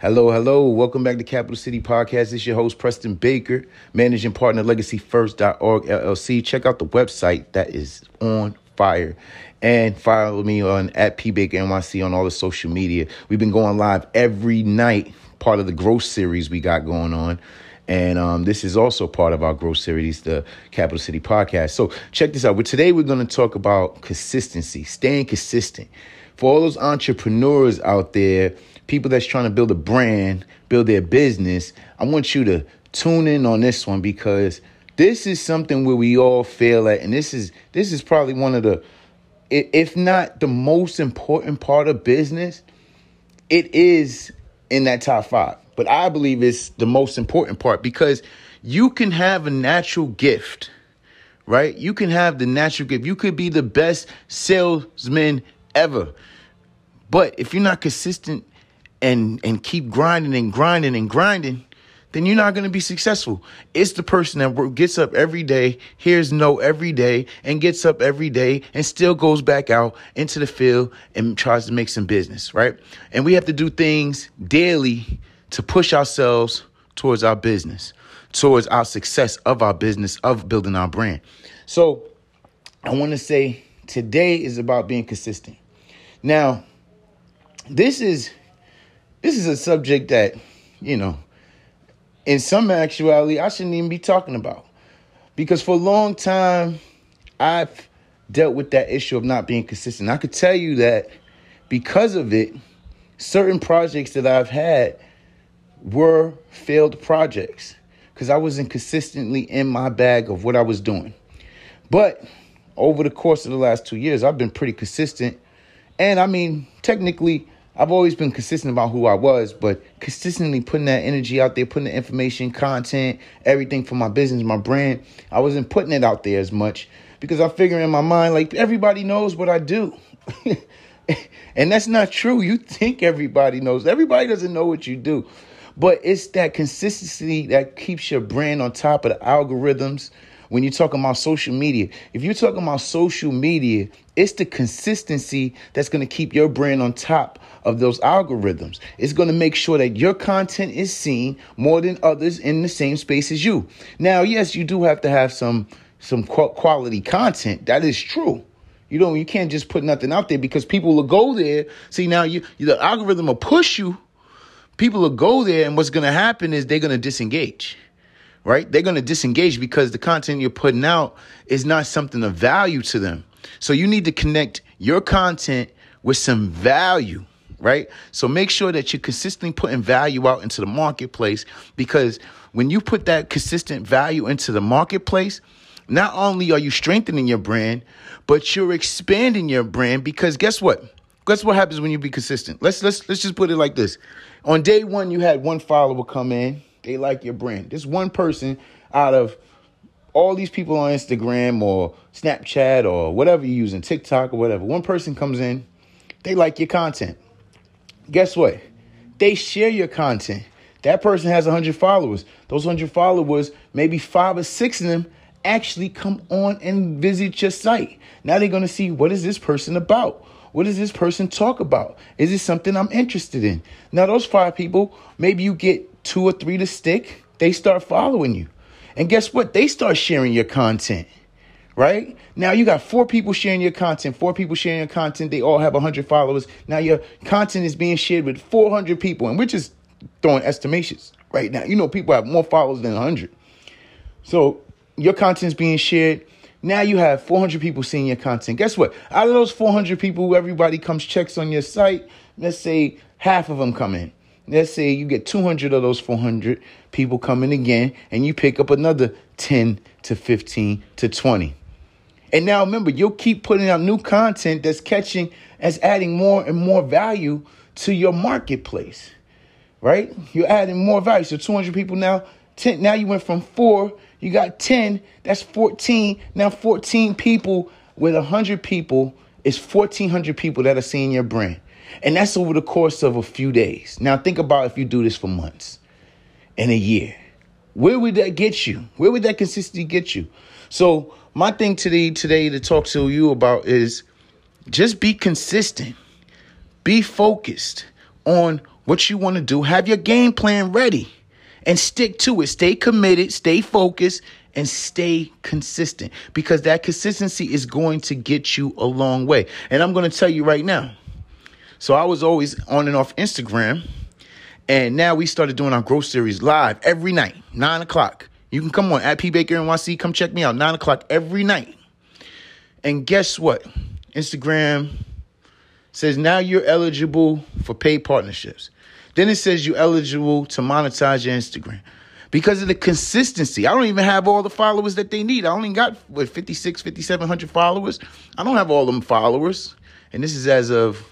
Hello, hello. Welcome back to Capital City Podcast. It's your host, Preston Baker, managing partner, legacyfirst.org LLC. Check out the website that is on fire. And follow me on at PBakerNYC on all the social media. We've been going live every night, part of the growth series we got going on. And um, this is also part of our growth series, the Capital City Podcast. So check this out. But today we're going to talk about consistency, staying consistent. For all those entrepreneurs out there, people that's trying to build a brand, build their business, I want you to tune in on this one because this is something where we all fail at, and this is this is probably one of the, if not the most important part of business, it is in that top five. But I believe it's the most important part because you can have a natural gift, right? You can have the natural gift. You could be the best salesman ever. But if you're not consistent and and keep grinding and grinding and grinding, then you're not going to be successful. It's the person that gets up every day, hears no every day, and gets up every day and still goes back out into the field and tries to make some business, right? And we have to do things daily to push ourselves towards our business, towards our success of our business, of building our brand. So I want to say today is about being consistent. Now, this is this is a subject that, you know, in some actuality, I shouldn't even be talking about. Because for a long time, I've dealt with that issue of not being consistent. I could tell you that because of it, certain projects that I've had were failed projects because I wasn't consistently in my bag of what I was doing. But over the course of the last two years, I've been pretty consistent. And I mean, technically, I've always been consistent about who I was, but consistently putting that energy out there, putting the information, content, everything for my business, my brand, I wasn't putting it out there as much because I figure in my mind, like, everybody knows what I do. and that's not true. You think everybody knows. Everybody doesn't know what you do. But it's that consistency that keeps your brand on top of the algorithms. When you're talking about social media, if you're talking about social media, it's the consistency that's going to keep your brand on top of those algorithms. It's going to make sure that your content is seen more than others in the same space as you. Now, yes, you do have to have some some quality content. That is true. You know, you can't just put nothing out there because people will go there. See, now you the algorithm will push you people will go there, and what's going to happen is they're going to disengage, right? They're going to disengage because the content you're putting out is not something of value to them. So you need to connect your content with some value, right? So make sure that you're consistently putting value out into the marketplace because when you put that consistent value into the marketplace, not only are you strengthening your brand, but you're expanding your brand because guess what? Guess what happens when you be consistent? Let's let's let's just put it like this. On day one, you had one follower come in. They like your brand. This one person out of all these people on Instagram or Snapchat or whatever you're using, TikTok or whatever. One person comes in, they like your content. Guess what? They share your content. That person has 100 followers. Those 100 followers, maybe five or six of them actually come on and visit your site. Now they're going to see what is this person about? What does this person talk about? Is it something I'm interested in? Now, those five people, maybe you get two or three to stick, they start following you. And guess what? They start sharing your content, right? Now you got four people sharing your content, four people sharing your content. They all have 100 followers. Now your content is being shared with 400 people, and we're just throwing estimations right now. You know, people have more followers than 100. So your content is being shared now you have 400 people seeing your content. Guess what? Out of those 400 people, everybody comes checks on your site. Let's say half of them come in. Let's say you get 200 of those 400 people coming again, and you pick up another 10 to 15 to 20. And now remember, you'll keep putting out new content that's catching, as adding more and more value to your marketplace, right? You're adding more value. So 200 people now, 10, now you went from four you got 10, that's 14. Now 14 people with 100 people is 1400 people that are seeing your brand. And that's over the course of a few days. Now think about if you do this for months and a year. Where would that get you? Where would that consistency get you? So my thing today today to talk to you about is just be consistent. Be focused on what you want to do, have your game plan ready and stick to it. Stay committed, stay focused, and stay consistent because that consistency is going to get you a long way. And I'm going to tell you right now. So I was always on and off Instagram, and now we started doing our growth series live every night, nine o'clock. You can come on at P Baker NYC. Come check me out, nine o'clock every night. And guess what? Instagram says now you're eligible for paid partnerships. Then it says you're eligible to monetize your Instagram because of the consistency. I don't even have all the followers that they need. I only got what 56, 5700 followers. I don't have all them followers. And this is as of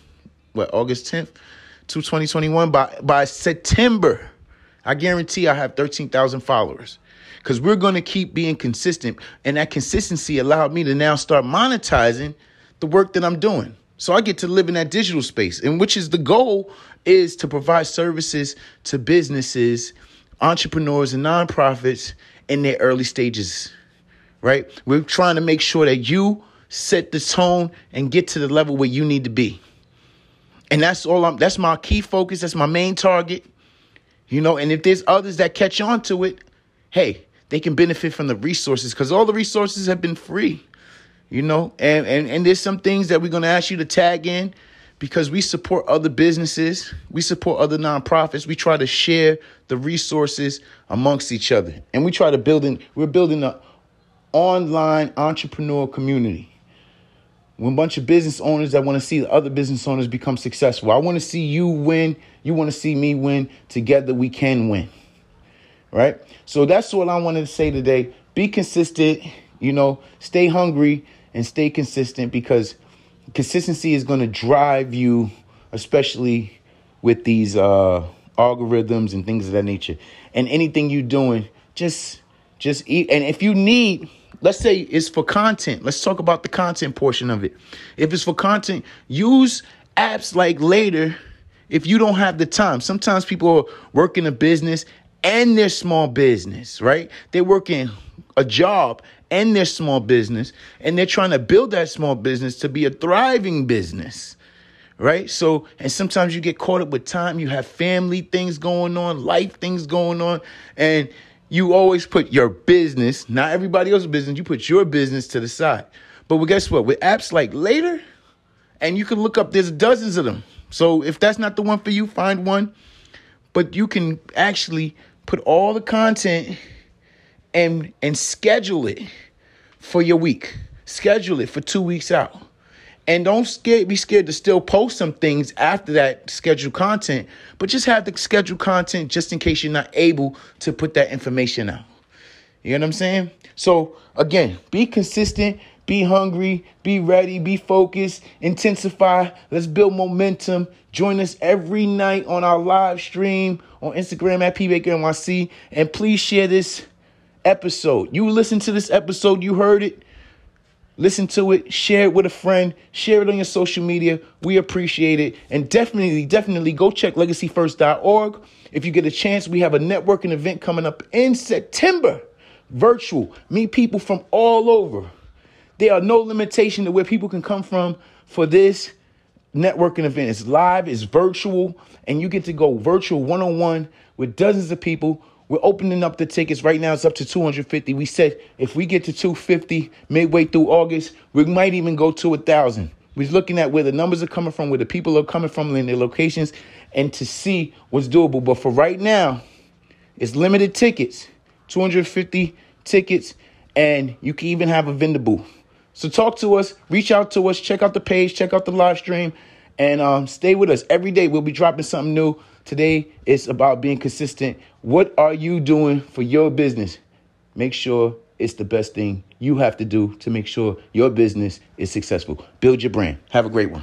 what August 10th to 2021 by by September. I guarantee I have 13,000 followers because we're going to keep being consistent. And that consistency allowed me to now start monetizing the work that I'm doing. So I get to live in that digital space, and which is the goal is to provide services to businesses, entrepreneurs, and nonprofits in their early stages. Right? We're trying to make sure that you set the tone and get to the level where you need to be. And that's all I'm that's my key focus, that's my main target. You know, and if there's others that catch on to it, hey, they can benefit from the resources because all the resources have been free you know and, and and there's some things that we're going to ask you to tag in because we support other businesses we support other nonprofits we try to share the resources amongst each other and we try to build in we're building an online entrepreneur community when a bunch of business owners that want to see the other business owners become successful i want to see you win you want to see me win together we can win right so that's what i wanted to say today be consistent you know stay hungry and stay consistent because consistency is going to drive you, especially with these uh, algorithms and things of that nature. And anything you're doing, just just eat. And if you need, let's say it's for content. Let's talk about the content portion of it. If it's for content, use apps like Later if you don't have the time. Sometimes people are working a business and their small business, right? They're working a job and their small business, and they're trying to build that small business to be a thriving business. Right? So, and sometimes you get caught up with time, you have family things going on, life things going on, and you always put your business, not everybody else's business, you put your business to the side. But guess what? With apps like Later, and you can look up, there's dozens of them. So if that's not the one for you, find one. But you can actually put all the content and and schedule it for your week. Schedule it for two weeks out. And don't be scared to still post some things after that scheduled content, but just have the scheduled content just in case you're not able to put that information out. You know what I'm saying? So, again, be consistent, be hungry, be ready, be focused, intensify. Let's build momentum. Join us every night on our live stream on Instagram at PBakerNYC. And please share this episode. You listen to this episode, you heard it. Listen to it, share it with a friend, share it on your social media. We appreciate it. And definitely, definitely go check legacyfirst.org. If you get a chance, we have a networking event coming up in September, virtual. Meet people from all over. There are no limitation to where people can come from for this networking event. It's live, it's virtual, and you get to go virtual one on one with dozens of people we're opening up the tickets right now. It's up to 250. We said if we get to 250 midway through August, we might even go to a thousand. We're looking at where the numbers are coming from, where the people are coming from in their locations, and to see what's doable. But for right now, it's limited tickets, 250 tickets, and you can even have a vendor booth. So talk to us, reach out to us, check out the page, check out the live stream, and um, stay with us every day. We'll be dropping something new. Today it's about being consistent. What are you doing for your business? Make sure it's the best thing you have to do to make sure your business is successful. Build your brand. Have a great one.